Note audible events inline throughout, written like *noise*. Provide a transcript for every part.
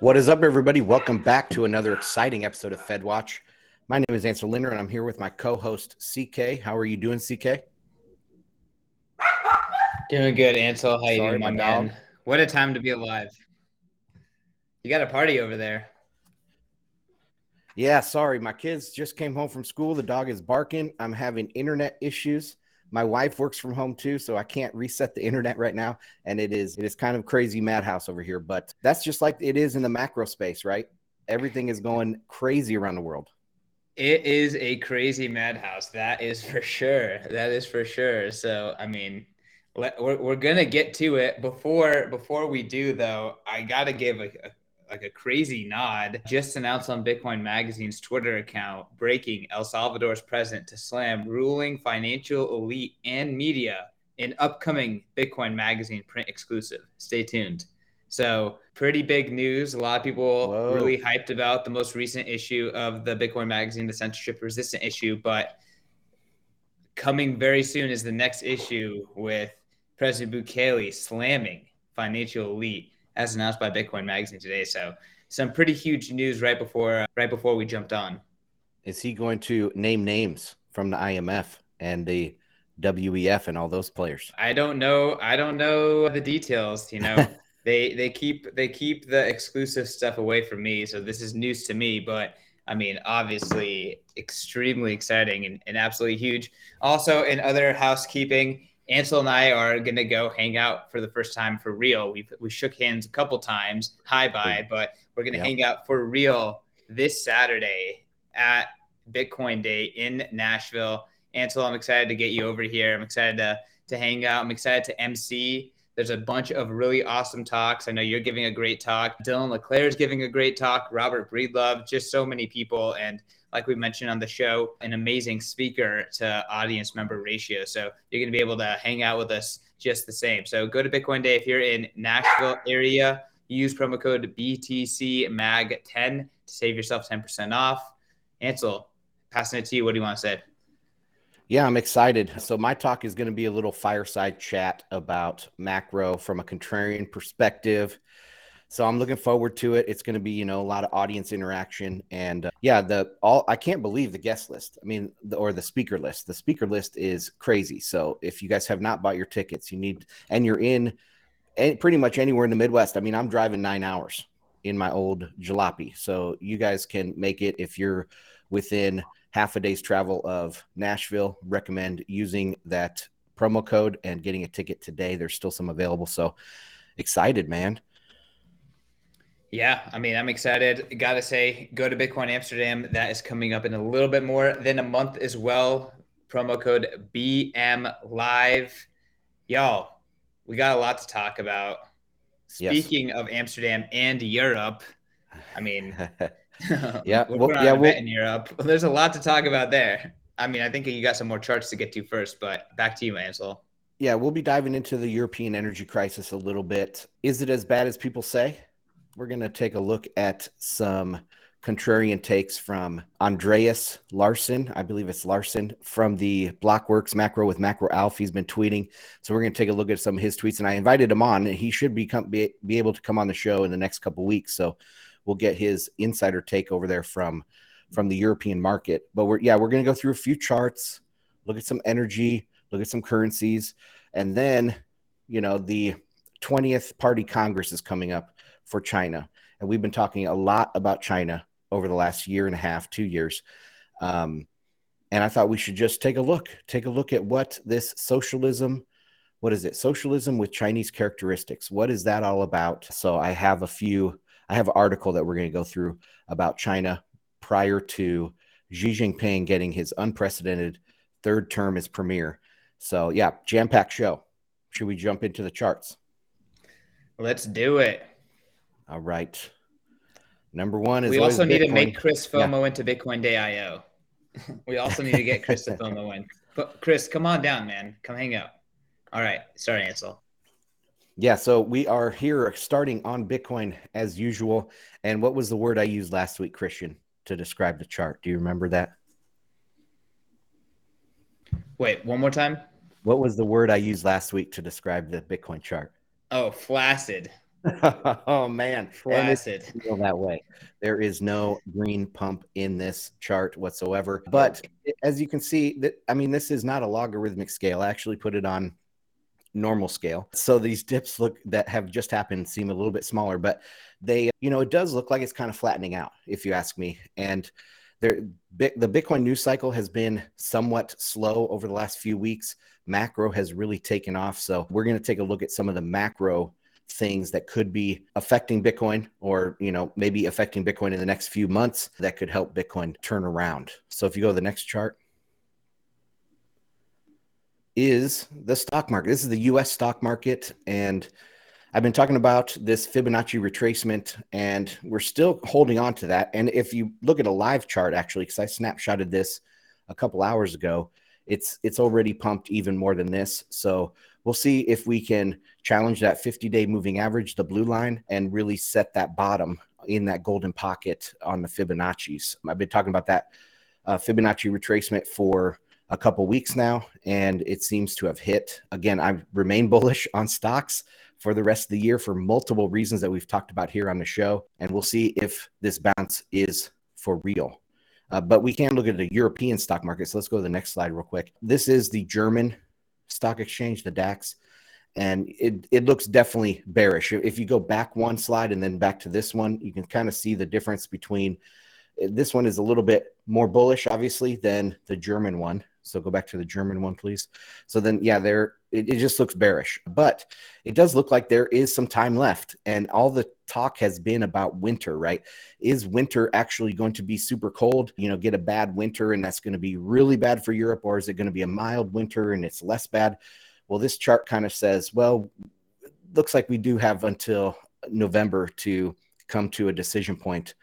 What is up, everybody? Welcome back to another exciting episode of Fed Watch. My name is Ansel Lindner, and I'm here with my co-host CK. How are you doing, CK? Doing good, Ansel. How are you Sorry, doing, my my man? dog. What a time to be alive. You got a party over there. Yeah, sorry, my kids just came home from school. The dog is barking. I'm having internet issues. My wife works from home too, so I can't reset the internet right now, and it is it is kind of crazy madhouse over here. But that's just like it is in the macro space, right? Everything is going crazy around the world. It is a crazy madhouse. That is for sure. That is for sure. So, I mean, let, we're, we're gonna get to it. Before before we do, though, I gotta give a, a like a crazy nod. Just announced on Bitcoin Magazine's Twitter account, breaking El Salvador's president to slam ruling financial elite and media in upcoming Bitcoin Magazine print exclusive. Stay tuned. So, pretty big news. A lot of people Whoa. really hyped about the most recent issue of the Bitcoin Magazine, the censorship resistant issue. But coming very soon is the next issue with President Bukele slamming financial elite, as announced by Bitcoin Magazine today. So, some pretty huge news right before right before we jumped on. Is he going to name names from the IMF and the WEF and all those players? I don't know. I don't know the details. You know, *laughs* they they keep they keep the exclusive stuff away from me, so this is news to me. But I mean, obviously, extremely exciting and, and absolutely huge. Also, in other housekeeping, Ansel and I are gonna go hang out for the first time for real. We we shook hands a couple times, hi bye, but we're gonna Yeah. hang out for real this Saturday at Bitcoin Day in Nashville. Ansel, I'm excited to get you over here. I'm excited to to hang out. I'm excited to MC. There's a bunch of really awesome talks. I know you're giving a great talk. Dylan LeClaire is giving a great talk. Robert Breedlove, just so many people. And like we mentioned on the show, an amazing speaker to audience member ratio. So you're going to be able to hang out with us just the same. So go to Bitcoin Day if you're in Nashville area. Use promo code BTCMAG10 to save yourself 10% off. Ansel, passing it to you. What do you want to say? Yeah, I'm excited. So my talk is going to be a little fireside chat about macro from a contrarian perspective. So I'm looking forward to it. It's going to be, you know, a lot of audience interaction and uh, yeah, the all I can't believe the guest list. I mean, the, or the speaker list. The speaker list is crazy. So if you guys have not bought your tickets, you need and you're in any, pretty much anywhere in the Midwest. I mean, I'm driving 9 hours in my old jalopy. So you guys can make it if you're within half a day's travel of Nashville. Recommend using that promo code and getting a ticket today. There's still some available. So excited, man. Yeah, I mean, I'm excited. Gotta say, go to Bitcoin Amsterdam. That is coming up in a little bit more than a month as well. Promo code BM Live. Y'all, we got a lot to talk about. Yes. Speaking of Amsterdam and Europe, I mean, *laughs* *laughs* Yeah, we're well, on yeah, well- in Europe. *laughs* There's a lot to talk about there. I mean, I think you got some more charts to get to first, but back to you, Ansel. yeah, we'll be diving into the European energy crisis a little bit. Is it as bad as people say? We're going to take a look at some contrarian takes from Andreas Larsen. I believe it's Larsen from the Blockworks Macro with Macro Alpha. He's been tweeting. So we're going to take a look at some of his tweets. And I invited him on. And he should be, come, be, be able to come on the show in the next couple weeks. So we'll get his insider take over there from from the European market. But we're yeah, we're going to go through a few charts, look at some energy, look at some currencies, and then you know the 20th Party Congress is coming up for China, and we've been talking a lot about China over the last year and a half, two years. Um, and I thought we should just take a look, take a look at what this socialism, what is it? Socialism with Chinese characteristics. What is that all about? So I have a few, I have an article that we're going to go through about China prior to Xi Jinping getting his unprecedented third term as premier. So yeah, jam packed show. Should we jump into the charts? Let's do it. All right. Number one is we also need to make Chris Yeah. FOMO into Bitcoin Day IO. *laughs* we also need to get Chris to FOMO in. But Chris, come on down, man. Come hang out. All right. Sorry, Ansel. Yeah, so we are here starting on Bitcoin as usual. And what was the word I used last week, Christian, to describe the chart? Do you remember that? Wait, one more time. What was the word I used last week to describe the Bitcoin chart? Oh, flaccid. *laughs* oh man, flaccid. Feel that way. There is no green pump in this chart whatsoever. But as you can see, that I mean, this is not a logarithmic scale. I actually put it on normal scale. So these dips look that have just happened seem a little bit smaller, but they, you know, it does look like it's kind of flattening out, if you ask me. And there, the Bitcoin news cycle has been somewhat slow over the last few weeks. Macro has really taken off. So we're going to take a look at some of the macro things that could be affecting Bitcoin or, you know, maybe affecting Bitcoin in the next few months that could help Bitcoin turn around. So if you go to the next chart, is the stock market. This is the US stock market. And I've been talking about this Fibonacci retracement, and we're still holding on to that. And if you look at a live chart, actually, because I snapshotted this a couple hours ago, it's it's already pumped even more than this. So we'll see if we can challenge that 50-day moving average, the blue line, and really set that bottom in that golden pocket on the Fibonacci's. I've been talking about that uh, Fibonacci retracement for a couple weeks now, and it seems to have hit. Again, I remain *laughs* bullish on stocks for the rest of the year for multiple reasons that we've talked about here on the show. And we'll see if this bounce is for real. Uh, but we can look at the European stock market. So let's go to the next slide real quick. This is the German stock exchange, the DAX. And it, it looks definitely bearish. If you go back one slide and then back to this one, you can kind of see the difference between eh, this one is a little bit more bullish, obviously, than the German one. So go back to the German one, please. So then, yeah, there it, it, just looks bearish, but it does look like there is some time left. And all the talk has been about winter, right? Is winter actually going to be super cold? You know, get a bad winter and that's going to be really bad for Europe, or is it going to be a mild winter and it's less bad? Well, this chart kind of says, well, looks like we do have until November to come to a decision point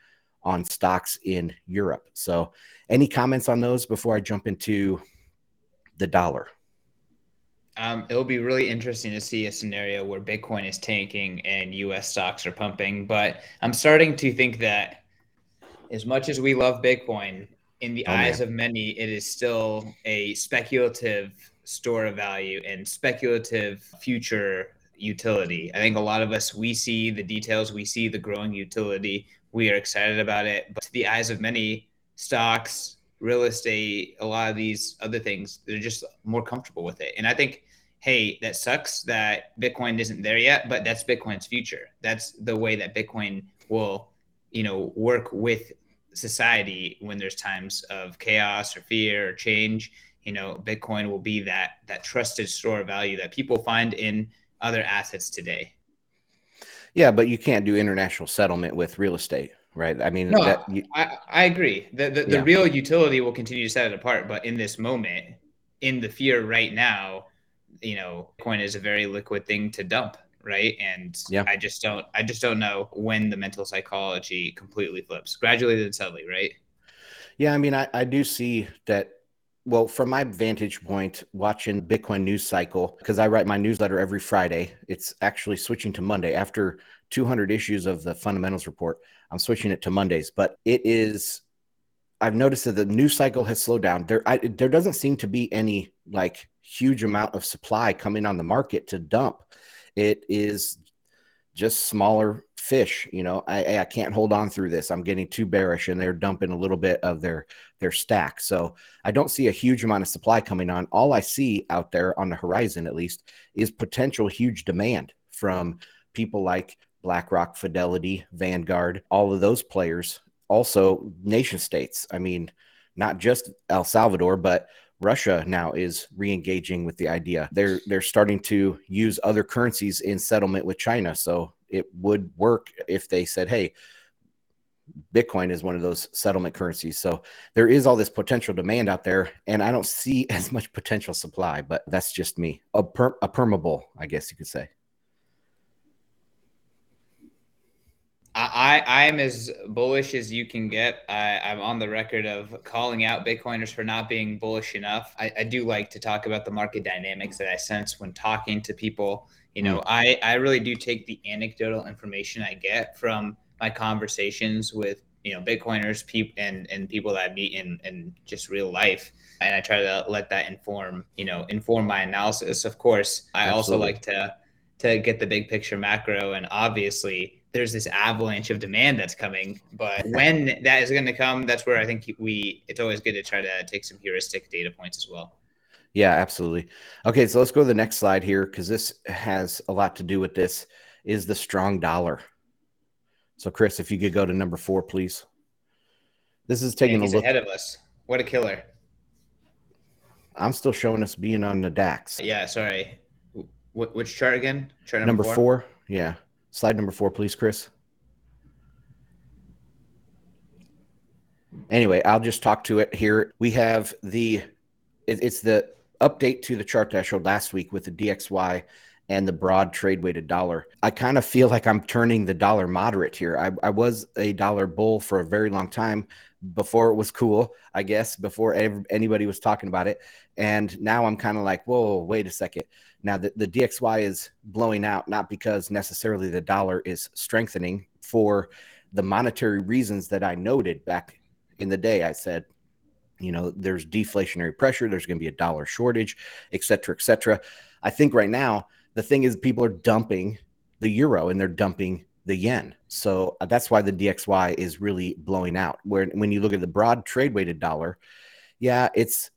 on stocks in Europe. So, any comments on those before I jump into the dollar? Um, it'll be really interesting to see a scenario where Bitcoin is tanking and US stocks are pumping. But I'm starting to think that as much as we love Bitcoin, in the oh, eyes man. of many, it is still a speculative store of value and speculative future utility. I think a lot of us, we see the details, we see the growing utility, we are excited about it. But to the eyes of many, stocks, real estate, a lot of these other things, they're just more comfortable with it. And I think, hey, that sucks that Bitcoin isn't there yet, but that's Bitcoin's future. That's the way that Bitcoin will, you know, work with society when there's times of chaos or fear or change. You know, Bitcoin will be that that trusted store of value that people find in other assets today. Yeah, but you can't do international settlement with real estate right? I mean, no, that, you, I, I agree. The the, the yeah. real utility will continue to set it apart, but in this moment, in the fear right now, you know, coin is a very liquid thing to dump, right? And yeah. I just don't I just don't know when the mental psychology completely flips. Gradually then suddenly, right? Yeah, I mean, I, I do see that well, from my vantage point, watching Bitcoin news cycle, because I write my newsletter every Friday, it's actually switching to Monday after 200 issues of the fundamentals report. I'm switching it to Mondays, but it is. I've noticed that the news cycle has slowed down. There, I, there doesn't seem to be any like huge amount of supply coming on the market to dump. It is just smaller fish. You know, I, I can't hold on through this. I'm getting too bearish, and they're dumping a little bit of their their stack. So I don't see a huge amount of supply coming on. All I see out there on the horizon, at least, is potential huge demand from people like BlackRock, Fidelity, Vanguard, all of those players, also nation states. I mean, not just El Salvador, but Russia now is re-engaging with the idea. They're they're starting to use other currencies in settlement with China. So it would work if they said, "Hey, Bitcoin is one of those settlement currencies." So there is all this potential demand out there, and I don't see *laughs* as much potential supply. But that's just me. A, per, a permabull, I guess you could say. I, I am as bullish as you can get. I, I'm on the record of calling out Bitcoiners for not being bullish enough. I, I do like to talk about the market dynamics that I sense when talking to people. You know, mm. I, I really do take the anecdotal information I get from my conversations with, you know, Bitcoiners people and, and people that I meet in, in just real life. And I try to let that inform, you know, inform my analysis. Of course, I Absolutely. also like to to get the big picture macro. And obviously, there's this avalanche of demand that's coming. But when that is going to come, that's where I think we. It's always good to try to take some heuristic data points as well. Yeah, absolutely. Okay, so let's go to the next slide here because this has a lot to do with this. Is the strong dollar? So, Chris, if you could go to number four, please. This is taking Man, a look ahead of us. What a killer! I'm still showing us being on the DAX. Yeah, sorry. Wh- which chart again? Chart Number, number, four? four. Yeah. Slide number four, please, Chris. Anyway, I'll just talk to it here. We have the it, it's the update to the chart that I showed last week with the DXY and the broad trade weighted dollar. I kind of feel like I'm turning the dollar moderate here. I, I was a dollar bull for a very long time before it was cool, I guess, before ev- anybody was talking about it. And now I'm kind of like, whoa, wait a second. Now the, the DXY is blowing out, not because necessarily the dollar is strengthening for the monetary reasons that I noted back in the day. I said, you know, there's deflationary pressure, there's going to be a dollar shortage, et cetera, et cetera. I think right now, the thing is, people are dumping the euro and they're dumping the yen. So uh, that's why the DXY is really blowing out. Where when you look at the broad trade weighted dollar, yeah, it's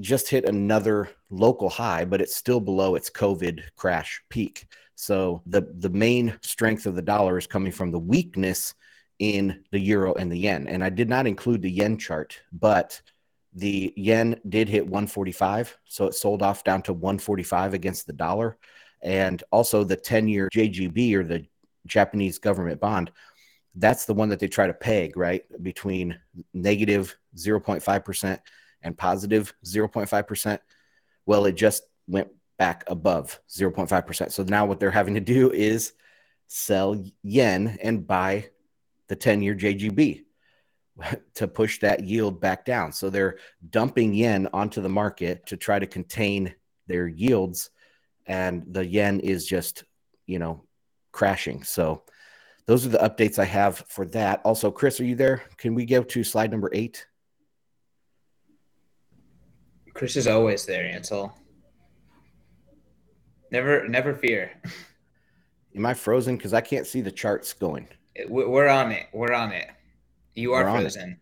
just hit another local high, but it's still below its COVID crash peak. So the the main strength of the dollar is coming from the weakness in the euro and the yen. And I did not include the yen chart, but the yen did hit 145, so it sold off down to 145 against the dollar. And also the 10-year JGB or the Japanese government bond, that's the one that they try to peg, right? Between negative 0.5% and positive 0.5%. Well, it just went back above 0.5%. So now what they're having to do is sell yen and buy the 10 year JGB *laughs* to push that yield back down. So they're dumping yen onto the market to try to contain their yields. And the yen is just, you know, crashing. So those are the updates I have for that. Also, Chris, are you there? Can we go to slide number eight? Chris is always there, Ansel. Never, never fear. Am I frozen? Because I can't see the charts going. Eh, we're on it. We're on it. You are frozen.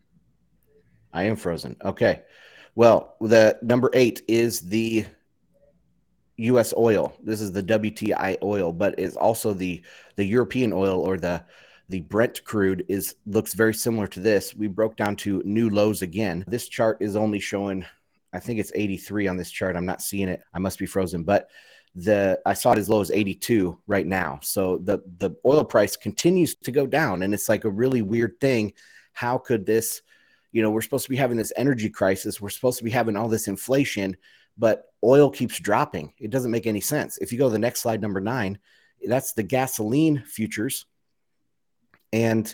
I am frozen. Okay. Well, the number eight is the U.S. oil. This is the WTI oil, but it's also the the European oil or the the Brent crude is looks very similar to this. We broke down to new lows again. This chart is only showing, I think it's 83 on this chart. I'm not seeing it. I must be frozen, but the I saw it as low as 82 right now. So the the oil price continues to go down, and it's like a really weird thing. How could this? You know, we're supposed to be having this energy crisis. We're supposed to be having all this inflation, but oil keeps dropping. It doesn't make any sense. If you go to the next slide, number nine, that's the gasoline futures, and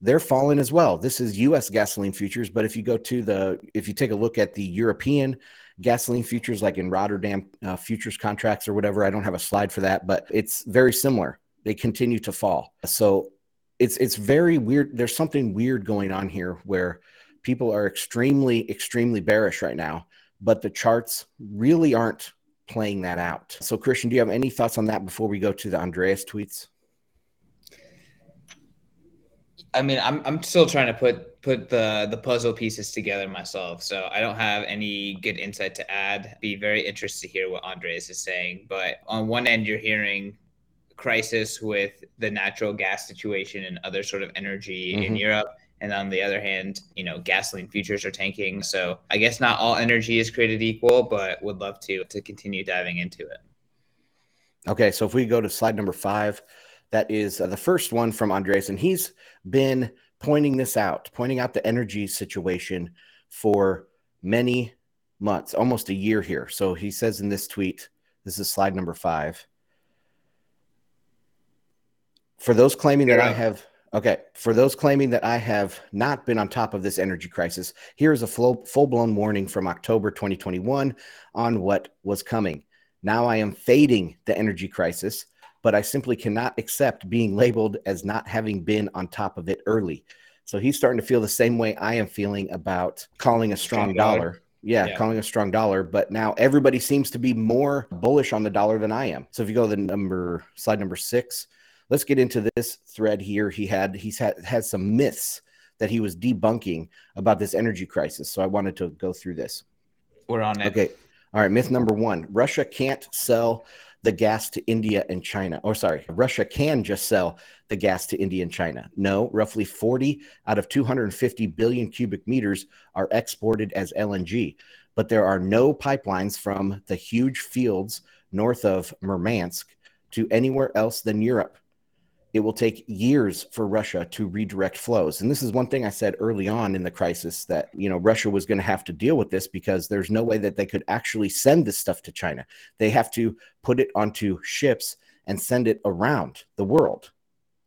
they're falling as well. This is U.S. gasoline futures, but if you go to the, if you take a look at the European gasoline futures, like in Rotterdam uh, futures contracts or whatever, I don't have a slide for that, but it's very similar. They continue to fall. So it's it's very weird. There's something weird going on here where people are extremely extremely bearish right now, but the charts really aren't playing that out. So Christian, do you have any thoughts on that before we go to the Andreas tweets? I mean, I'm I'm still trying to put put the the puzzle pieces together myself, so I don't have any good insight to add. Be very interested to hear what Andreas is saying. But on one end, you're hearing crisis with the natural gas situation and other sort of energy mm-hmm. in Europe. And on the other hand, you know, gasoline futures are tanking. So I guess not all energy is created equal, but would love to to continue diving into it. Okay, so if we go to slide number five, that is uh, the first one from Andres, and he's been pointing this out, pointing out the energy situation for many months, almost a year here. So he says in this tweet, this is slide number five. For those claiming that I have, okay, for those claiming that I have not been on top of this energy crisis, here is a full blown warning from October 2021 on what was coming. Now I am fading the energy crisis but I simply cannot accept being labeled as not having been on top of it early. So he's starting to feel the same way I am feeling about calling a strong, strong dollar. dollar. Yeah, yeah, calling a strong dollar. But now everybody seems to be more bullish on the dollar than I am. So if you go to the number slide number six, let's get into this thread here. He had he's had has some myths that he was debunking about this energy crisis. So I wanted to go through this. We're on it. Okay. All right. Myth number one: Russia can't sell the gas to India and China. Or sorry, Russia can just sell the gas to India and China. No, roughly 40 out of 250 billion cubic meters are exported as LNG, but there are no pipelines from the huge fields north of Murmansk to anywhere else than Europe it will take years for Russia to redirect flows. And this is one thing I said early on in the crisis that, you know, Russia was going to have to deal with this because there's no way that they could actually send this stuff to China. They have to put it onto ships and send it around the world,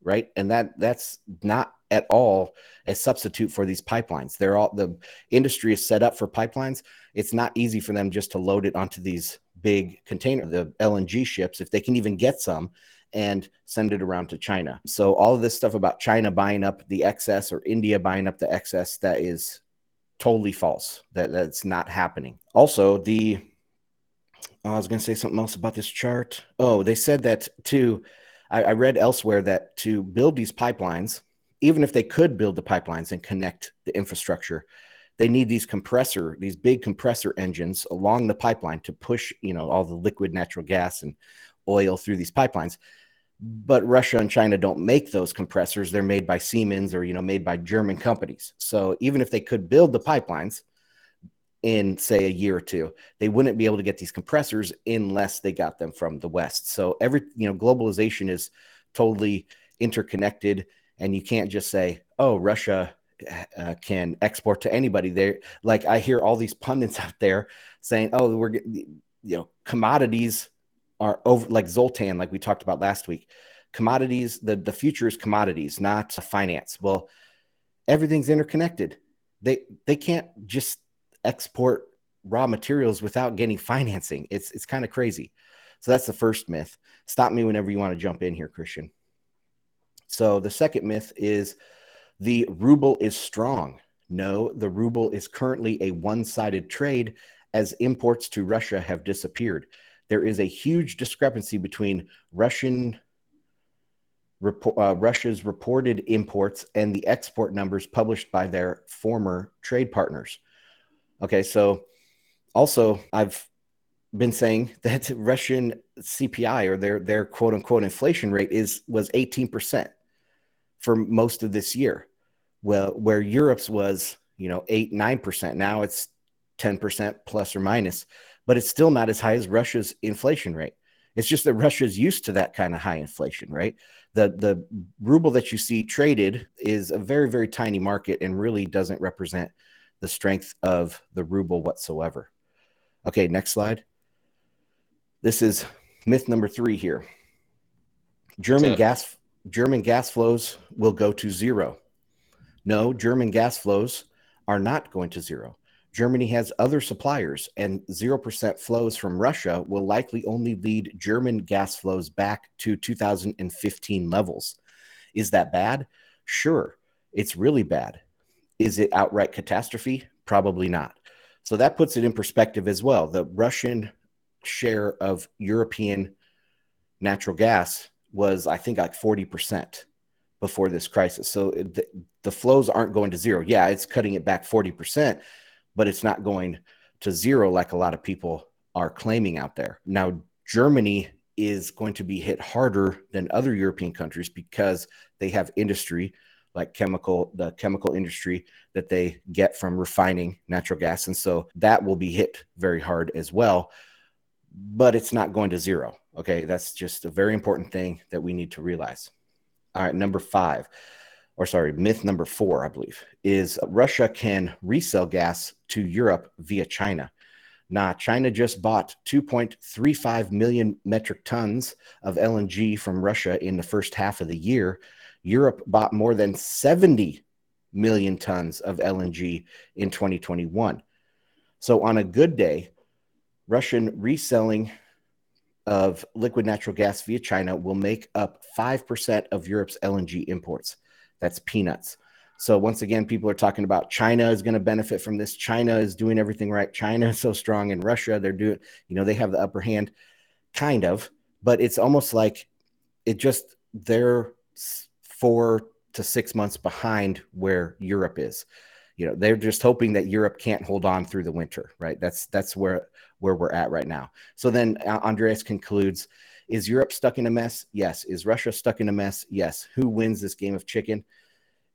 right? And that that's not at all a substitute for these pipelines. They're all the industry is set up for pipelines. It's not easy for them just to load it onto these big container the LNG ships if they can even get some and send it around to China. So all of this stuff about China buying up the excess or India buying up the excess that is totally false. That that's not happening. Also, the oh, I was going to say something else about this chart. Oh, they said that to I, I read elsewhere that to build these pipelines, even if they could build the pipelines and connect the infrastructure, they need these compressor, these big compressor engines along the pipeline to push, you know, all the liquid natural gas and oil through these pipelines but Russia and China don't make those compressors. They're made by Siemens or you know made by German companies. So even if they could build the pipelines in say a year or two, they wouldn't be able to get these compressors unless they got them from the West. So every you know globalization is totally interconnected, and you can't just say, "Oh, Russia uh, can export to anybody." There, like I hear all these pundits *laughs* out there saying, "Oh, we're you know commodities." Are over like Zoltan, like we talked about last week. Commodities, the, the future is commodities, not finance. Well, everything's interconnected. They they can't just export raw materials without getting financing. It's it's kind of crazy. So that's the first myth. Stop me whenever you want to jump in here, Christian. So the second myth is the ruble is strong. No, the ruble is currently a one-sided trade as imports to Russia have disappeared there is a huge discrepancy between Russian uh, Russia's reported imports and the export numbers published by their former trade partners. Okay, so also I've been saying *laughs* that Russian CPI or their their quote unquote inflation rate is was 18% for most of this year. Well, where Europe's was, you know, 8 9%. Now it's 10% plus or minus but it's still not as high as Russia's inflation rate. It's just that Russia's used to that kind of high inflation, right? The the ruble that you see traded is a very very tiny market and really doesn't represent the strength of the ruble whatsoever. Okay, next slide. This is myth number 3 here. German gas German gas flows will go to zero. No, German gas flows are not going to zero. Germany has other suppliers, and 0% flows from Russia will likely only lead German gas flows back to 2015 levels. Is that bad? Sure, it's really bad. Is it outright catastrophe? Probably not. So that puts it in perspective as well. The Russian share of European natural gas was, I think, like 40% before this crisis. So the, the flows aren't going to zero. Yeah, it's cutting it back 40%, but it's not going to zero like a lot of people are claiming out there. Now, Germany is going to be hit harder than other European countries because they have industry like chemical the chemical industry that they get from refining natural gas. And so that will be hit very hard as well but it's not going to zero. Okay that's just a very important thing that we need to realize. All right number 5 or sorry, myth number four, I believe, is Russia can resell gas to Europe via China. Now, China just bought 2.35 million metric tons of LNG from Russia in the first half of the year. Europe bought more than 70 million tons of LNG in 2021. So, on a good day, Russian reselling of liquid natural gas via China will make up 5% of Europe's LNG imports. That's peanuts. So once again, people are talking about China is going to benefit from this. China is doing everything right. China is so strong in Russia. They're doing, you know, they have the upper hand, kind of, but it's almost like it just they're four to six months behind where Europe is. You know, they're just hoping that Europe can't hold on through the winter, right? That's that's where where we're at right now. So then uh, Andreas concludes Is Europe stuck in a mess? Yes. Is Russia stuck in a mess? Yes. Who wins this game of chicken?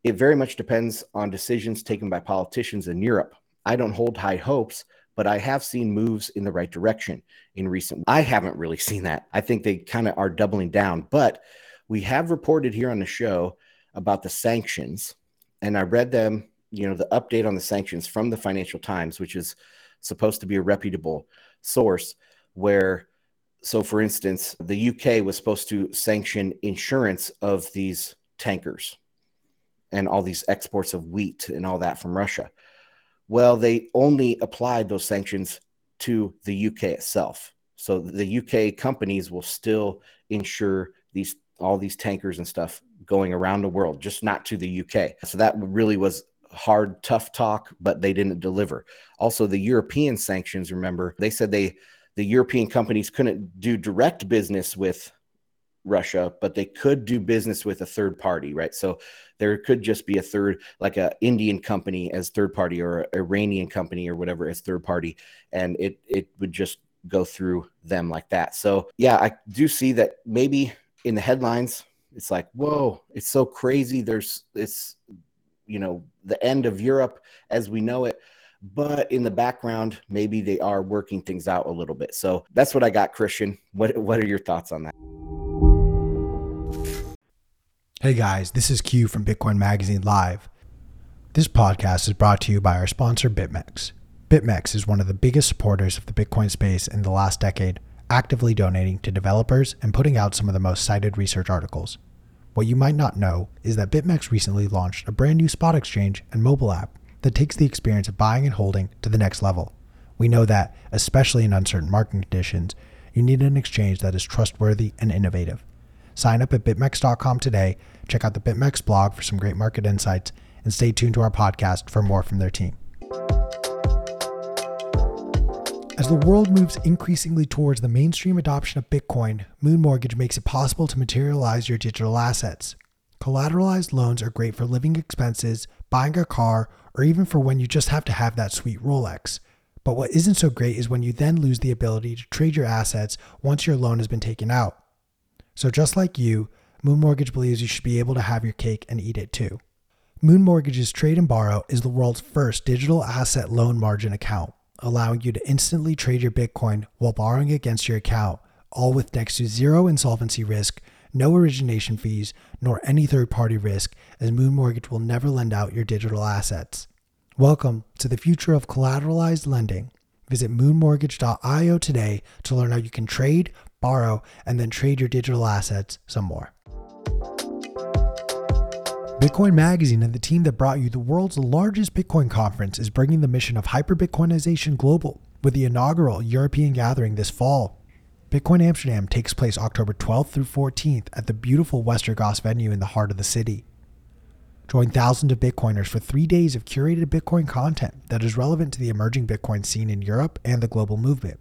It very much depends on decisions taken by politicians in Europe. I don't hold high hopes, but I have seen moves in the right direction in recent. I haven't really seen that. I think they kind of are doubling down, but we have reported here on the show about the sanctions, and I read them. You know, the update on the sanctions from the Financial Times, which is supposed to be a reputable source where so for instance the uk was supposed to sanction insurance of these tankers and all these exports of wheat and all that from russia. Well they only applied those sanctions to the uk itself. So the uk companies will still insure these all these tankers and stuff going around the world just not to the uk so that really was hard, tough talk, but they didn't deliver. Also, the European sanctions, remember, they said they the European companies couldn't do direct business with Russia, but they could do business with a third party, right? So there could just be a third, like a Indian company as third party or an Iranian company or whatever as third party, and it it would just go through them like that. So yeah, I do see that maybe in the headlines, it's like, whoa, it's so crazy. There's it's you know the end of Europe as we know it. But in the background, maybe they are working things out a little bit. So that's what I got, Christian. What what are your thoughts on that? Hey guys, this is Q from Bitcoin Magazine Live. This podcast is brought to you by our sponsor BitMEX. BitMEX is one of the biggest supporters of the Bitcoin space in the last decade, actively donating to developers and putting out some of the most cited research articles. What you might not know is that BitMEX recently launched a brand new spot exchange and mobile app that takes the experience of buying and holding to the next level. We know that, especially in uncertain market conditions, you need an exchange that is trustworthy and innovative. Sign up at bitmex.com today, check out the BitMEX blog for some great market insights, and stay tuned to our podcast for more from their team. As the world moves increasingly towards the mainstream adoption of Bitcoin, Moon Mortgage makes it possible to materialize your digital assets. Collateralized loans are great for living expenses, buying a car, or even for when you just have to have that sweet Rolex. But what isn't so great is when you then lose the ability to trade your assets once your loan has been taken out. So, just like you, Moon Mortgage believes you should be able to have your cake and eat it too. Moon Mortgage's Trade and Borrow is the world's first digital asset loan margin account allowing you to instantly trade your Bitcoin while borrowing against your account, all with next to zero insolvency risk, no origination fees, nor any third party risk, as Moon Mortgage will never lend out your digital assets. Welcome to the future of collateralized lending. Visit moonmortgage.io today to learn how you can trade, borrow, and then trade your digital assets some more. Bitcoin Magazine and the team that brought you the world's largest Bitcoin conference is bringing the mission of hyper Bitcoinization global with the inaugural European gathering this fall. Bitcoin Amsterdam takes place October 12th through 14th at the beautiful Westergas venue in the heart of the city. Join thousands of Bitcoiners for three days of curated Bitcoin content that is relevant to the emerging Bitcoin scene in Europe and the global movement.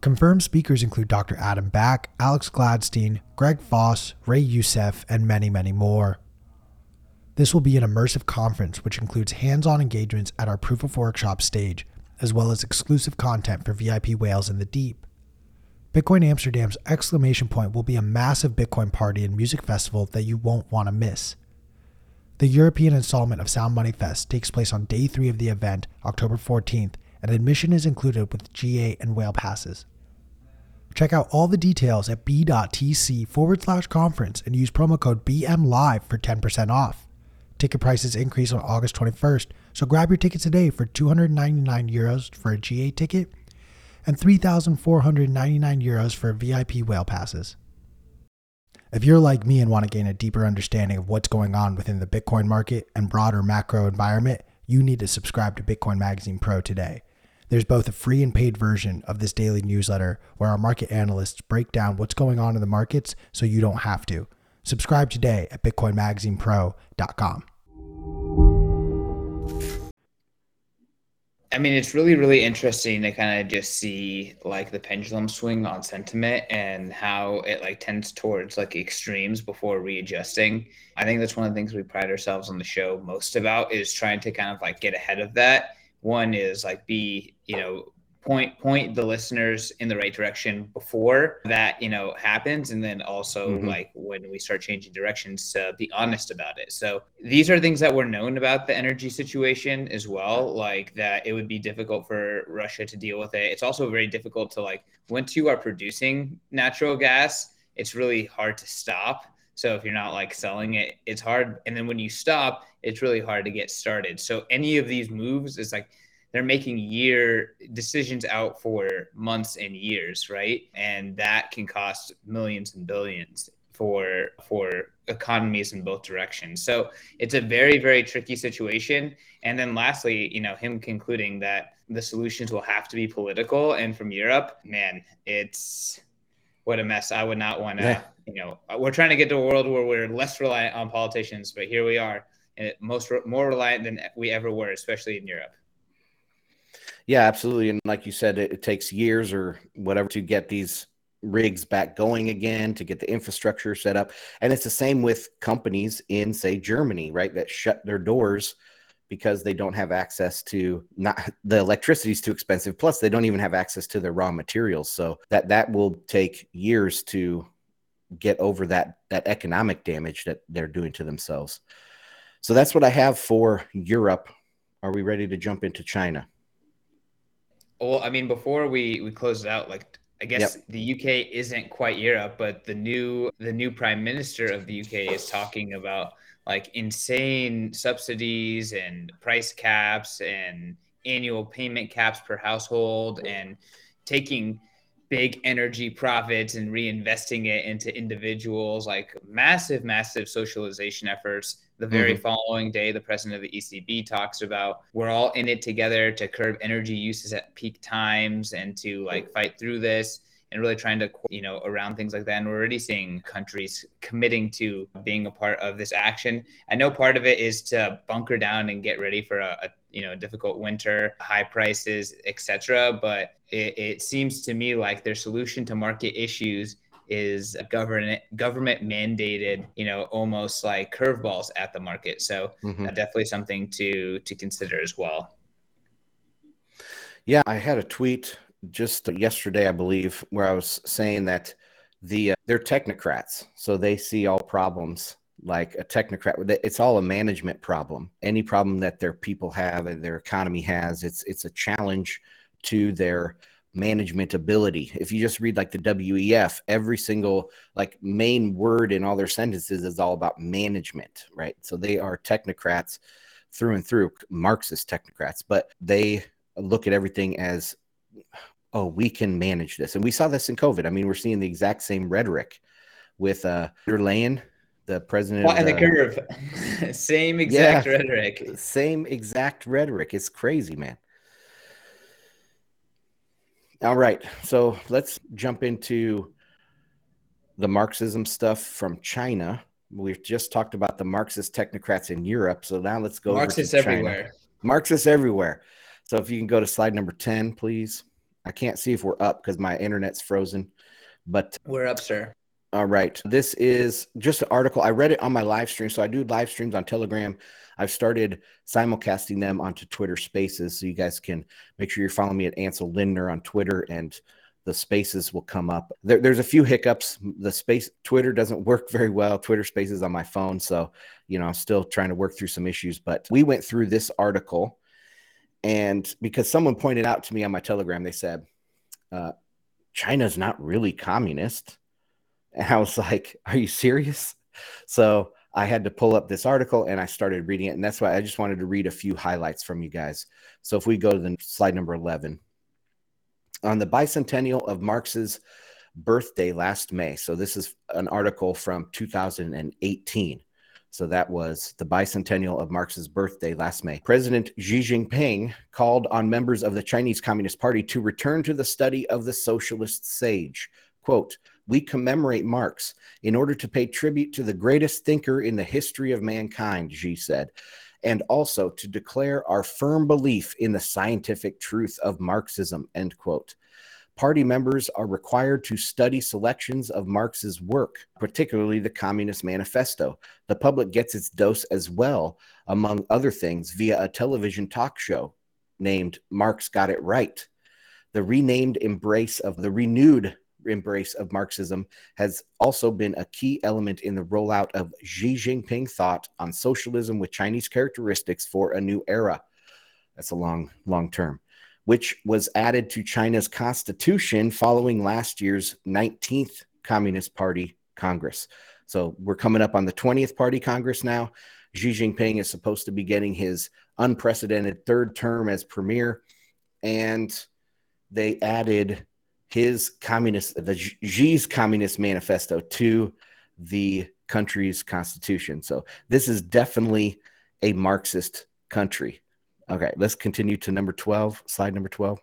Confirmed speakers include Dr. Adam Back, Alex Gladstein, Greg Foss, Ray Youssef, and many, many more. This will be an immersive conference which includes hands on engagements at our Proof of Workshop stage, as well as exclusive content for VIP whales in the deep. Bitcoin Amsterdam's exclamation point will be a massive Bitcoin party and music festival that you won't want to miss. The European installment of Sound Money Fest takes place on day three of the event, October 14th, and admission is included with GA and whale passes. Check out all the details at b.tc forward slash conference and use promo code BMLive for 10% off. Ticket prices increase on August 21st, so grab your ticket today for 299 euros for a GA ticket and 3,499 euros for VIP whale passes. If you're like me and want to gain a deeper understanding of what's going on within the Bitcoin market and broader macro environment, you need to subscribe to Bitcoin Magazine Pro today. There's both a free and paid version of this daily newsletter where our market analysts break down what's going on in the markets so you don't have to. Subscribe today at bitcoinmagazinepro.com. I mean, it's really, really interesting to kind of just see like the pendulum swing on sentiment and how it like tends towards like extremes before readjusting. I think that's one of the things we pride ourselves on the show most about is trying to kind of like get ahead of that. One is like be, you know, point point the listeners in the right direction before that you know happens. And then also mm-hmm. like when we start changing directions to be honest about it. So these are things that were known about the energy situation as well like that it would be difficult for russia to deal with it. It's also very difficult to like once you are producing natural gas it's really hard to stop. So if you're not like selling it it's hard. And then when you stop it's really hard to get started. So any of these moves is like they're making year decisions out for months and years, right? And that can cost millions and billions for for economies in both directions. So it's a very very tricky situation. And then lastly, you know, him concluding that the solutions will have to be political and from Europe, man, it's what a mess. I would not want to, yeah. you know, we're trying to get to a world where we're less reliant on politicians, but here we are, and most more reliant than we ever were, especially in Europe. Yeah, absolutely. And like you said, it, it, takes years or whatever to get these rigs back going again, to get the infrastructure set up. And it's the same with companies in, say, Germany, right, that shut their doors because they don't have access to not the electricity is too expensive plus they don't even have access to their raw materials so that that will take years to get over that that economic damage that they're doing to themselves so that's what i have for europe are we ready to jump into china well, I mean, before we we close it out, like I guess yep. the UK isn't quite Europe, but the new the new prime minister of the UK is talking about like insane subsidies and price caps and annual payment caps per household and taking big energy profits and reinvesting it into individuals like massive massive socialization efforts the very mm-hmm. following day the president of the ecb talks about we're all in it together to curb energy uses at peak times and to like fight through this and really trying to you know around things like that. And we're already seeing countries committing to being a part of this action. I know part of it is to bunker down and get ready for a, a you know difficult winter high prices etc but it, it seems to me like their solution to market issues is government government mandated you know almost like curveballs at the market. So mm-hmm. uh, definitely something to to consider as well. Yeah i had a tweet just yesterday i believe where i was saying that the uh, they're technocrats. So they see all problems like a technocrat it's all a management problem. Any problem that their people have and their economy has it's it's a challenge to their management ability. If you just read like the wef every single like main word in all their sentences is all about management right? So they are technocrats through and through marxist technocrats but they look at everything as oh we can manage this. And we saw this in covid. I mean we're seeing the exact same rhetoric with uh Leyen the president well, and the, the curve? *laughs* Same exact yeah, rhetoric. Same exact rhetoric. It's crazy man all right so let's jump into the marxism stuff from china we've just talked about the marxist technocrats in europe so now let's go marxists everywhere marxists everywhere so if you can go to slide number 10 please i can't see if we're up because my internet's frozen but we're up sir all right. This is just an article. I read it on my live stream. So I do live streams on Telegram. I've started simulcasting them onto Twitter Spaces. So you guys can make sure you're following me at Ansel Lindner on Twitter and the spaces will come up. There, there's a few hiccups. The space Twitter doesn't work very well. Twitter Spaces on my phone. So, you know, I'm still trying to work through some issues. But we went through this article. And because someone pointed out to me on my Telegram, they said, uh, China's not really communist and I was like, Are you serious? So I had to pull up this article and I started reading it. And that's why I just wanted to read a few highlights from you guys. So if we go to the slide number 11, on the bicentennial of Marx's birthday last May. So this is an article from 2018. So that was the bicentennial of Marx's birthday last May. President Xi Jinping called on members of the Chinese Communist Party to return to the study of the socialist sage. Quote, we commemorate Marx in order to pay tribute to the greatest thinker in the history of mankind, Xi said. and also to declare our firm belief in the scientific truth of Marxism, end quote. Party members are required to study selections of Marx's work, particularly the Communist Manifesto. The public gets its dose as well, among other things, via a television talk show named Marx Got It Right. The renamed embrace of the renewed embrace of Marxism has also been a key element in the rollout of Xi Jinping thought on socialism with Chinese characteristics for a new era. That's a long, long term, which was added to China's constitution following last year's 19th Communist Party Congress. So we're coming up on the 20th Party Congress now. Xi Jinping is supposed to be getting his unprecedented third term as premier. And they added his communist, the Xi's communist manifesto to the country's constitution. So this is definitely a Marxist country. Okay, let's continue to number 12, slide number 12.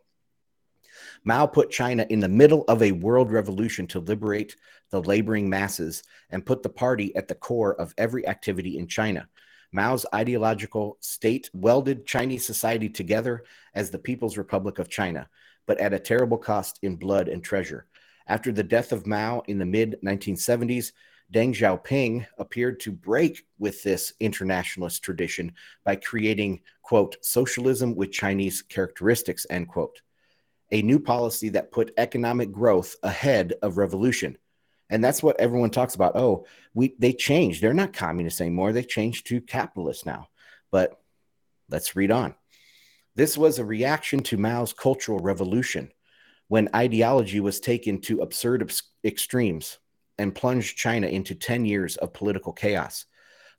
Mao put China in the middle of a world revolution to liberate the laboring masses and put the party at the core of every activity in China. Mao's ideological state welded Chinese society together as the People's Republic of China but at a terrible cost in blood and treasure. After the death of Mao in the mid 1970s, Deng Xiaoping appeared to break with this internationalist tradition by creating, quote, socialism with Chinese characteristics, end quote, a new policy that put economic growth ahead of revolution. And that's what everyone talks about. Oh, we they changed. They're not communists anymore. They changed to capitalists now. But let's read on. This was a reaction to Mao's Cultural Revolution, when ideology was taken to absurd extremes and plunged China into 10 years of political chaos.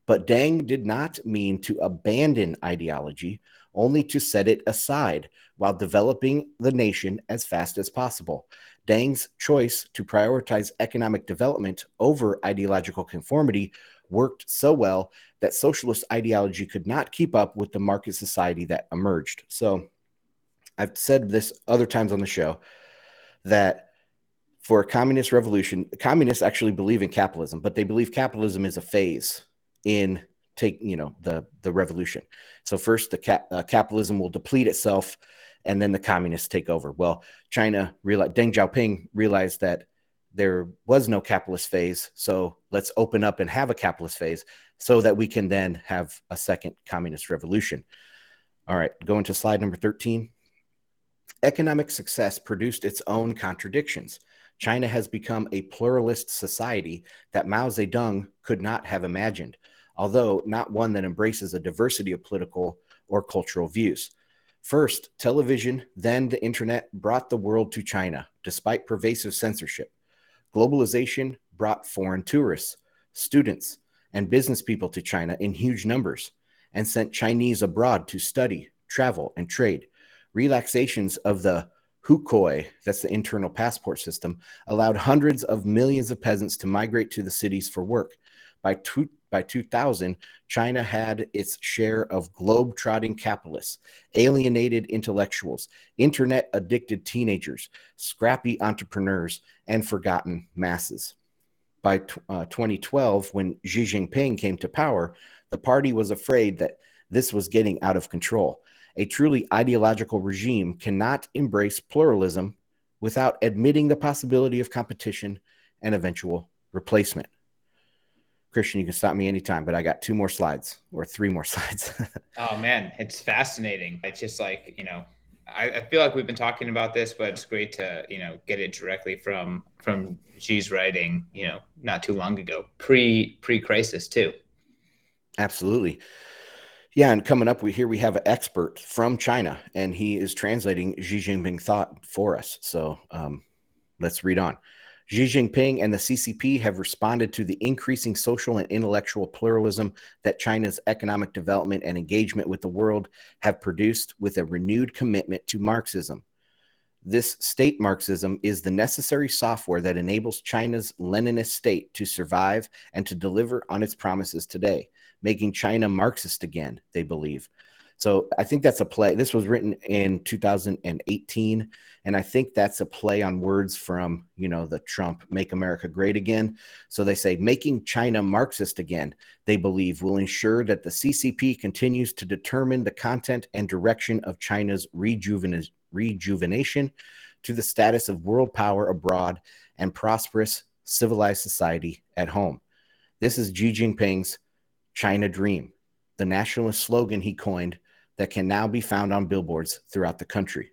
But Deng did not mean to abandon ideology, only to set it aside while developing the nation as fast as possible. Deng's choice to prioritize economic development over ideological conformity worked so well that socialist ideology could not keep up with the market society that emerged. So I've said this other times on the show that for a communist revolution, communists actually believe in capitalism, but they believe capitalism is a phase in take you know the the revolution. So first, the cap, uh, capitalism will deplete itself, and then the communists take over. Well, China realized Deng Xiaoping realized that there was no capitalist phase. So let's open up and have a capitalist phase so that we can then have a second communist revolution. All right, going to slide number 13. Economic success produced its own contradictions. China has become a pluralist society that Mao Zedong could not have imagined, although not one that embraces a diversity of political or cultural views. First, television, then the internet brought the world to China, despite pervasive censorship. Globalization brought foreign tourists, students, and business people to China in huge numbers and sent Chinese abroad to study, travel, and trade. Relaxations of the Hukou, that's the internal passport system, allowed hundreds of millions of peasants to migrate to the cities for work. By, two, by 2000, China had its share of globe-trotting capitalists, alienated intellectuals, internet-addicted teenagers, scrappy entrepreneurs, and forgotten masses. By uh, 2012, when Xi Jinping came to power, the party was afraid that this was getting out of control. A truly ideological regime cannot embrace pluralism without admitting the possibility of competition and eventual replacement. Christian, you can stop me anytime, but I got two more slides or three more *laughs* slides. oh man, it's fascinating. It's just like, you know, I, I, feel like we've been talking about this, but it's great to, you know, get it directly from from Xi's writing, you know, not too long ago, pre pre crisis too. Absolutely. Yeah, and coming up, we here we have an expert from China, and he is translating Xi Jinping thought for us. So um, let's read on. Xi Jinping and the CCP have responded to the increasing social and intellectual pluralism that China's economic development and engagement with the world have produced with a renewed commitment to Marxism. This state Marxism is the necessary software that enables China's Leninist state to survive and to deliver on its promises today, making China Marxist again, they believe. So I think that's a play. This was written in 2018. And I think that's a play on words from, you know, the Trump Make America Great Again. So they say making China Marxist again, they believe will ensure that the CCP continues to determine the content and direction of China's rejuven- rejuvenation to the status of world power abroad and prosperous civilized society at home. This is Xi Jinping's China Dream, the nationalist slogan he coined that can now be found on billboards throughout the country.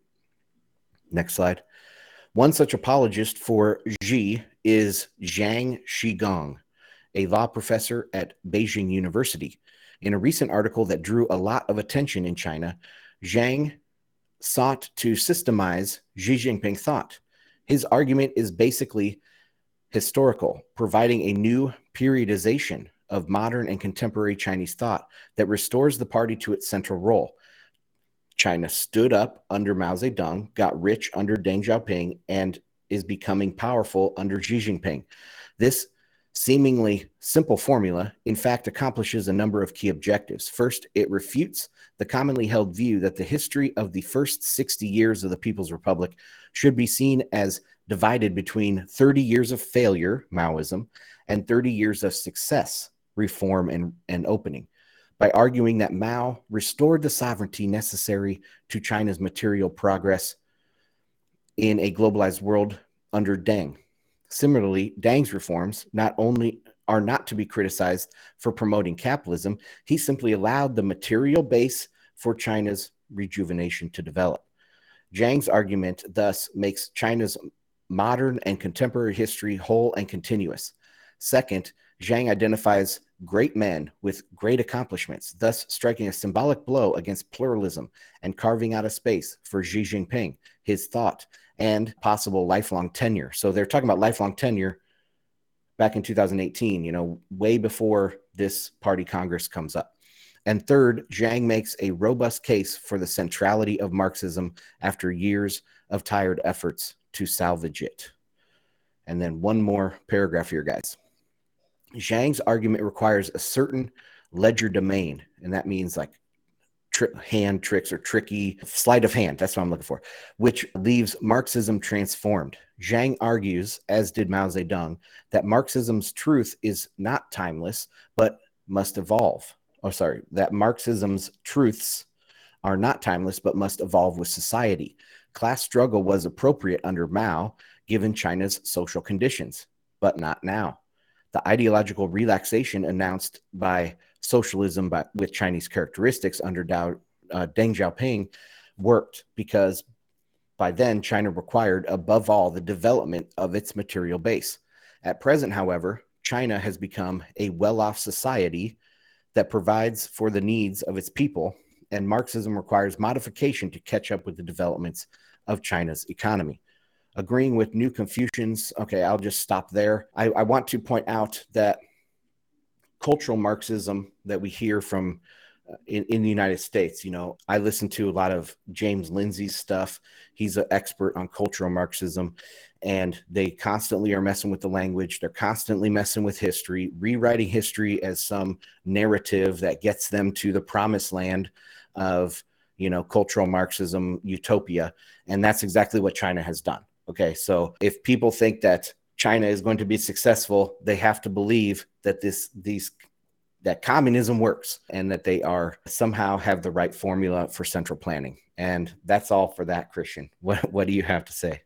Next slide. One such apologist for Xi is Zhang Shigong, a law professor at Beijing University. In a recent article that drew a lot of attention in China, Zhang sought to systemize Xi Jinping thought. His argument is basically historical, providing a new periodization of modern and contemporary Chinese thought that restores the party to its central role. China stood up under Mao Zedong, got rich under Deng Xiaoping, and is becoming powerful under Xi Jinping. This seemingly simple formula, in fact, accomplishes a number of key objectives. First, it refutes the commonly held view that the history of the first 60 years of the People's Republic should be seen as divided between 30 years of failure, Maoism, and 30 years of success, reform and, and opening, by arguing that Mao restored the sovereignty necessary to China's material progress in a globalized world under Deng. Similarly, Deng's reforms not only are not to be criticized for promoting capitalism, he simply allowed the material base for China's rejuvenation to develop. Zhang's argument thus makes China's modern and contemporary history whole and continuous. Second, Zhang identifies great men with great accomplishments, thus striking a symbolic blow against pluralism and carving out a space for Xi Jinping, his thought, and possible lifelong tenure. So they're talking about lifelong tenure back in 2018, you know, way before this party Congress comes up. And third, Zhang makes a robust case for the centrality of Marxism after years of tired efforts to salvage it. And then one more paragraph here, guys. Zhang's argument requires a certain legerdemain, and that means like tri- hand tricks or tricky sleight of hand. That's what I'm looking for, which leaves Marxism transformed. Zhang argues, as did Mao Zedong, that Marxism's truth is not timeless, but must evolve. Oh, sorry, that Marxism's truths are not timeless, but must evolve with society class struggle was appropriate under Mao given China's social conditions, but not now. The ideological relaxation announced by socialism by, with Chinese characteristics under Dao, uh, Deng Xiaoping worked because by then China required, above all, the development of its material base. At present, however, China has become a well off society that provides for the needs of its people, and Marxism requires modification to catch up with the developments of China's economy. Agreeing with New Confucians, okay, I'll just stop there. I, I want to point out that cultural Marxism that we hear from uh, in, in the United States, you know, I listen to a lot of James Lindsay's stuff. He's an expert on cultural Marxism, and they constantly are messing with the language. They're constantly messing with history, rewriting history as some narrative that gets them to the promised land of you know, cultural Marxism utopia. And that's exactly what China has done. Okay. So if people think that China is going to be successful, they have to believe that this, these, that communism works and that they are somehow have the right formula for central planning. And that's all for that, Christian. What, what do you have to say?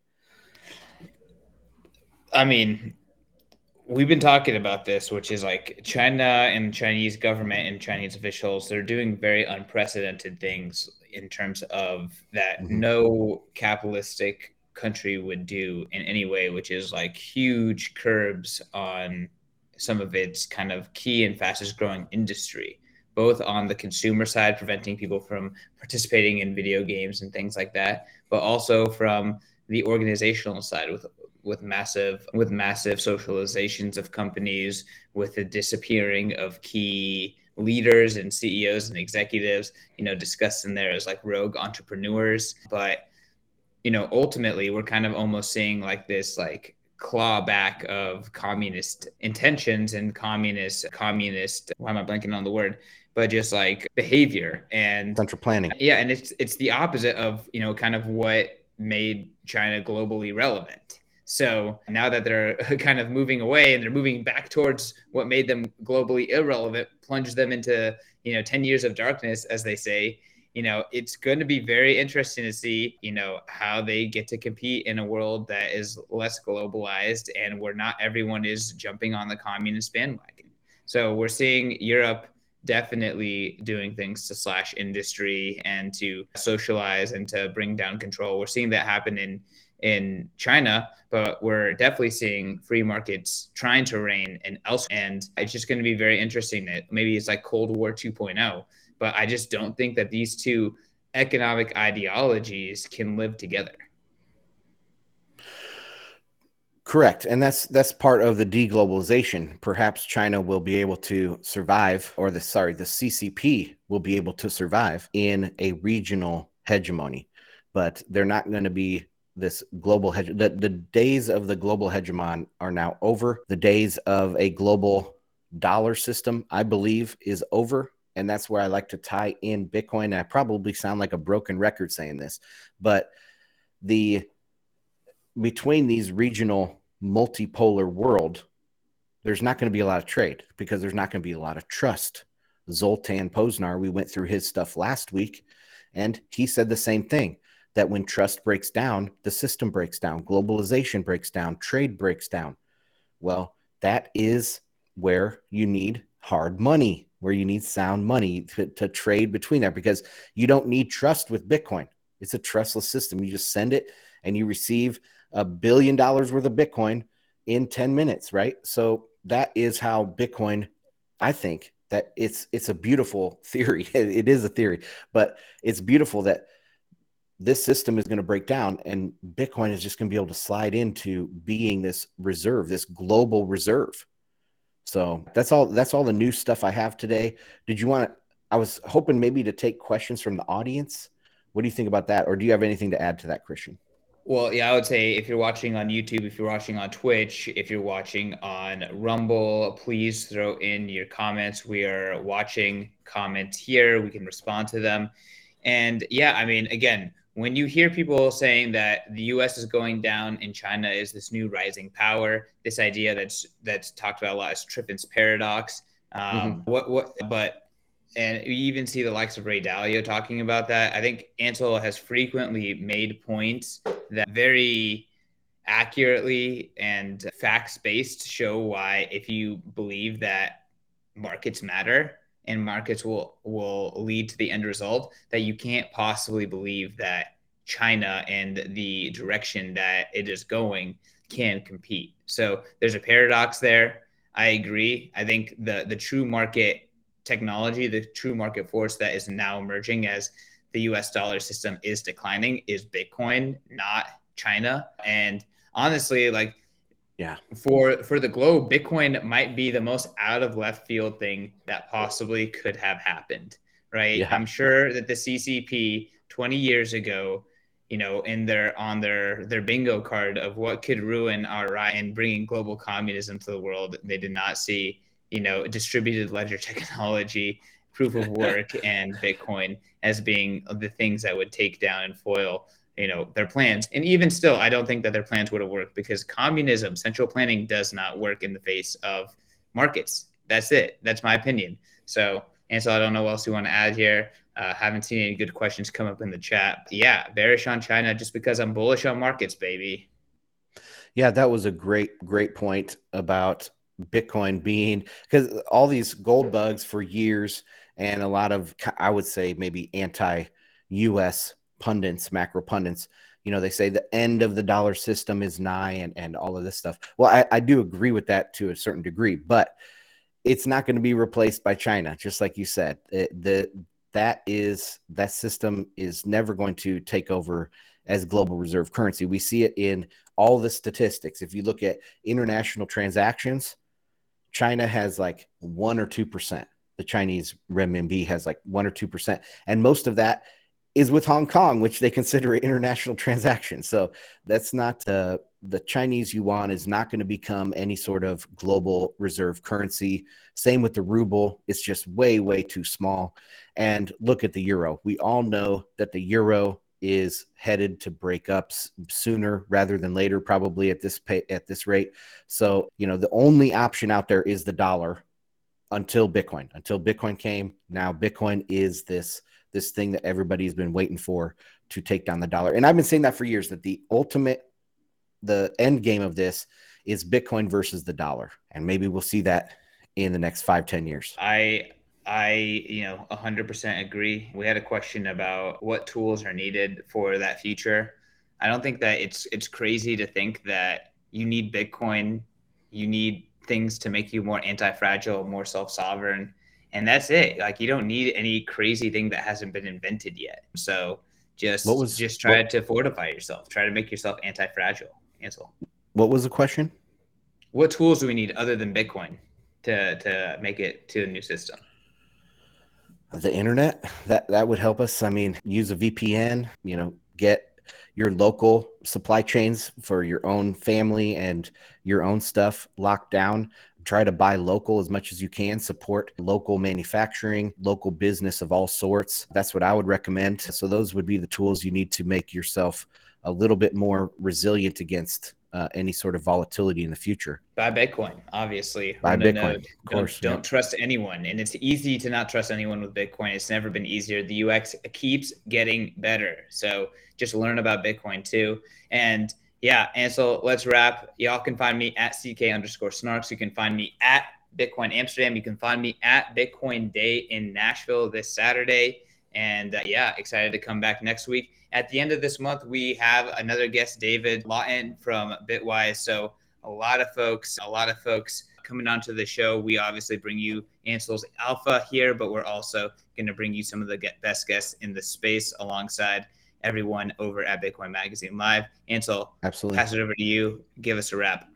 I mean, we've been talking about this, which is like China and Chinese government and Chinese officials, they're doing very unprecedented things in terms of that mm-hmm. no capitalistic country would do in any way, which is like huge curbs on some of its kind of key and fastest growing industry, both on the consumer side, preventing people from participating in video games and things like that, but also from the organizational side with with massive with massive socializations of companies, with the disappearing of key leaders and CEOs and executives, you know, discussed in there as like rogue entrepreneurs. But, you know, ultimately we're kind of almost seeing like this like clawback of communist intentions and communist communist why am I blanking on the word? but just like behavior and central planning. Yeah, and it's it's the opposite of you know kind of what made China globally relevant. So now that they're *laughs* kind of moving away and they're moving back towards what made them globally irrelevant, plunge them into you know 10 years of darkness, as they say. You know, it's going to be very interesting to see, you know, how they get to compete in a world that is less globalized and where not everyone is jumping on the communist bandwagon. So we're seeing Europe definitely doing things to slash industry and to socialize and to bring down control. We're seeing that happen in in China, but we're definitely seeing free markets trying to reign and else. And it's just going to be very interesting that maybe it's like Cold War 2.0. But I just don't think that these two economic ideologies can live together. Correct. And that's that's part of the deglobalization. Perhaps China will be able to survive or the sorry, the CCP will be able to survive in a regional hegemony. But they're not going to be this global hedge. The, the days of the global hegemon are now over. The days of a global dollar system, I believe, is over. And that's where I like to tie in Bitcoin. I probably sound like a broken record saying this, but the between these regional multipolar world, there's not going to be a lot of trade because there's not going to be a lot of trust. Zoltan Pozsar, we went through his stuff last week, and he said the same thing that when trust breaks down, the system breaks down, globalization breaks down, trade breaks down. Well, that is where you need hard money, where you need sound money to, to trade between there because you don't need trust with Bitcoin. It's a trustless system. You just send it and you receive a billion dollars worth of Bitcoin in 10 minutes, right? So that is how Bitcoin, I think that it's it's a beautiful *laughs* theory. it is a theory, but it's beautiful that this system is going to break down and bitcoin is just going to be able to slide into being this reserve this global reserve so that's all that's all the new stuff i have today did you want to i was hoping maybe to take questions from the audience what do you think about that or do you have anything to add to that christian well, yeah, I would say if you're watching on YouTube, if you're watching on Twitch, if you're watching on Rumble, please throw in your comments. We are watching comments here. We can respond to them. And yeah, I mean, again, when you hear people saying that the U.S. is going down and China is this new rising power, this idea that's that's talked about a lot is Triffin's paradox. Um, mm-hmm. What what? But and you even see the likes of Ray Dalio talking about that. I think Ansel has frequently made points that very accurately and facts based show why if you believe that markets matter and markets will will lead to the end result that you can't possibly believe that China and the direction that it is going can compete. So there's a paradox there. I agree. I think the the true market technology, the true market force that is now emerging as the US dollar system is declining is Bitcoin, not China. And honestly, like yeah. For for the globe, Bitcoin might be the most out of left field thing that possibly could have happened, right? Yeah. I'm sure that the CCP 20 years ago, you know, in their on their their bingo card of what could ruin our right and bringing global communism to the world, they did not see, you know, distributed ledger *laughs* technology, proof of work, *laughs* and Bitcoin as being the things that would take down and foil you know their plans. And even still i don't think that their plans would have worked because communism central planning does not work in the face of markets. That's it. That's my opinion. So ansel i don't know what else you want to add here. Uh, haven't seen any good questions come up in the chat. Yeah bearish on china just because i'm bullish on markets baby. Yeah that was a great great point about bitcoin being because all these gold bugs for years and a lot of i would say maybe anti us pundits, macro pundits, you know, they say the end of the dollar system is nigh and, and all of this stuff. Well, I, I do agree with that to a certain degree, but it's not going to be replaced by China, just like you said. It, the that is that system is never going to take over as global reserve currency. We see it in all the statistics. If you look at international transactions, China has like one or two percent. The Chinese renminbi has like one or two percent, and most of that is with Hong Kong, which they consider an international transaction. So that's not uh, the Chinese yuan is not going to become any sort of global reserve currency. Same with the ruble. It's just way, way too small. And look at the euro. We all know that the euro is headed to break up sooner rather than later, probably at this pay, at this rate. So, you know, the only option out there is the dollar until Bitcoin. Until Bitcoin came, now Bitcoin is this this thing that everybody's been waiting for to take down the dollar. And I've been saying that for years that the ultimate the end game of this is Bitcoin versus the dollar. And maybe we'll see that in the next five, ten years. I I, you know, 100% agree. We had a question about what tools are needed for that future. I don't think that it's it's crazy to think that you need Bitcoin, you need things to make you more anti-fragile, more self-sovereign, and that's it. Like you don't need any crazy thing that hasn't been invented yet. So just what was, just try what, to fortify yourself. Try to make yourself anti-fragile. Ansel. What was the question? What tools do we need other than Bitcoin to to make it to a new system? The internet that that would help us. I mean, use a VPN. You know, get your local supply chains for your own family and your own stuff locked down. Try to buy local as much as you can, support local manufacturing, local business of all sorts. That's what I would recommend. So, those would be the tools you need to make yourself a little bit more resilient against uh, any sort of volatility in the future. Buy Bitcoin, obviously. Buy Bitcoin, of course. Don't, don't trust anyone, and it's easy to not trust anyone with Bitcoin. It's never been easier. The UX keeps getting better, so just learn about Bitcoin too. And yeah, Ansel, let's wrap. Y'all can find me at ck underscore snarks. You can find me at Bitcoin Amsterdam. You can find me at Bitcoin Day in Nashville this Saturday. And uh, yeah, excited to come back next week. At the end of this month, we have another guest, David Lawton from Bitwise. So a lot of folks, a lot of folks coming onto the show. We obviously bring you Ansel's Alpha here, but we're also going to bring you some of the best guests in the space alongside everyone over at Bitcoin Magazine Live. Ansel, absolutely. Pass it over to you. Give us a wrap.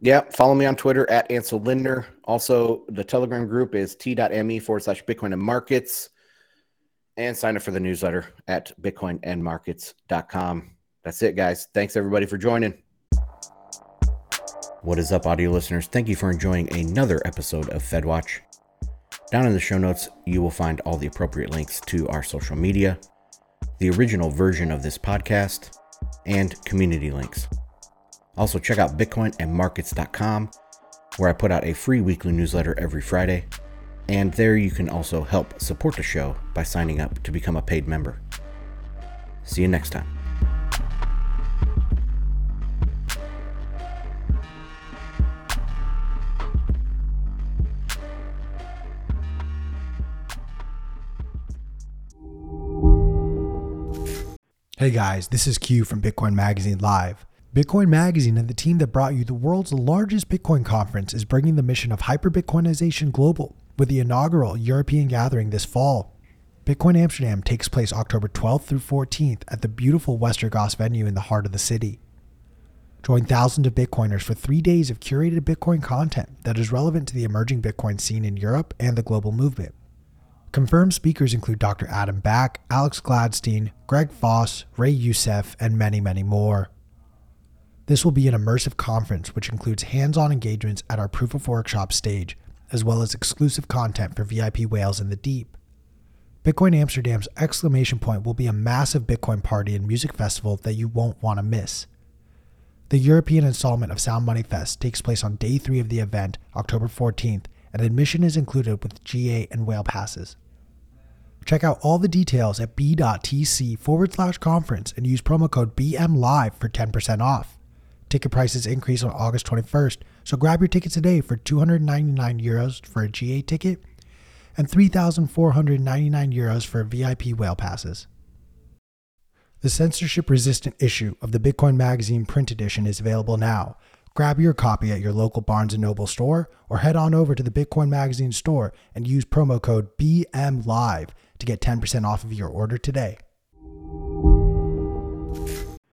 Yeah, follow me on Twitter at Ansel Lindner. Also, the Telegram group is t.me forward slash Bitcoin and markets and sign up for the newsletter at bitcoinandmarkets.com. That's it, guys. Thanks everybody for joining. What is up, audio listeners? Thank you for enjoying another episode of FedWatch. Down in the show notes, you will find all the appropriate links to our social media, the original version of this podcast, and community links. Also, check out bitcoinandmarkets.com, where I put out a free weekly newsletter every Friday and there you can also help support the show by signing up to become a paid member. See you next time. Hey guys, this is Q from Bitcoin Magazine Live. Bitcoin Magazine and the team that brought you the world's largest Bitcoin conference is bringing the mission of hyper Bitcoinization global with the inaugural European gathering this fall. Bitcoin Amsterdam takes place October 12th through 14th at the beautiful Westergas venue in the heart of the city. Join thousands of Bitcoiners for three days of curated Bitcoin content that is relevant to the emerging Bitcoin scene in Europe and the global movement. Confirmed speakers include Dr. Adam Back, Alex Gladstein, Greg Foss, Ray Youssef, and many, many more. This will be an immersive conference which includes hands on engagements at our Proof of Workshop stage as well as exclusive content for VIP whales in the deep. Bitcoin Amsterdam's exclamation point will be a massive Bitcoin party and music festival that you won't want to miss. The European installment of Sound Money Fest takes place on day three of the event, October 14th, and admission is included with GA and whale passes. Check out all the details at b.tc forward slash conference and use promo code BMLive for 10% off. Ticket prices increase on August 21st, so grab your tickets today for 299 euros for a GA ticket and 3,499 euros for VIP whale passes. The censorship resistant issue of the Bitcoin Magazine print edition is available now. Grab your copy at your local Barnes & Noble store or head on over to the Bitcoin Magazine store and use promo code BMLive to get 10% off of your order today.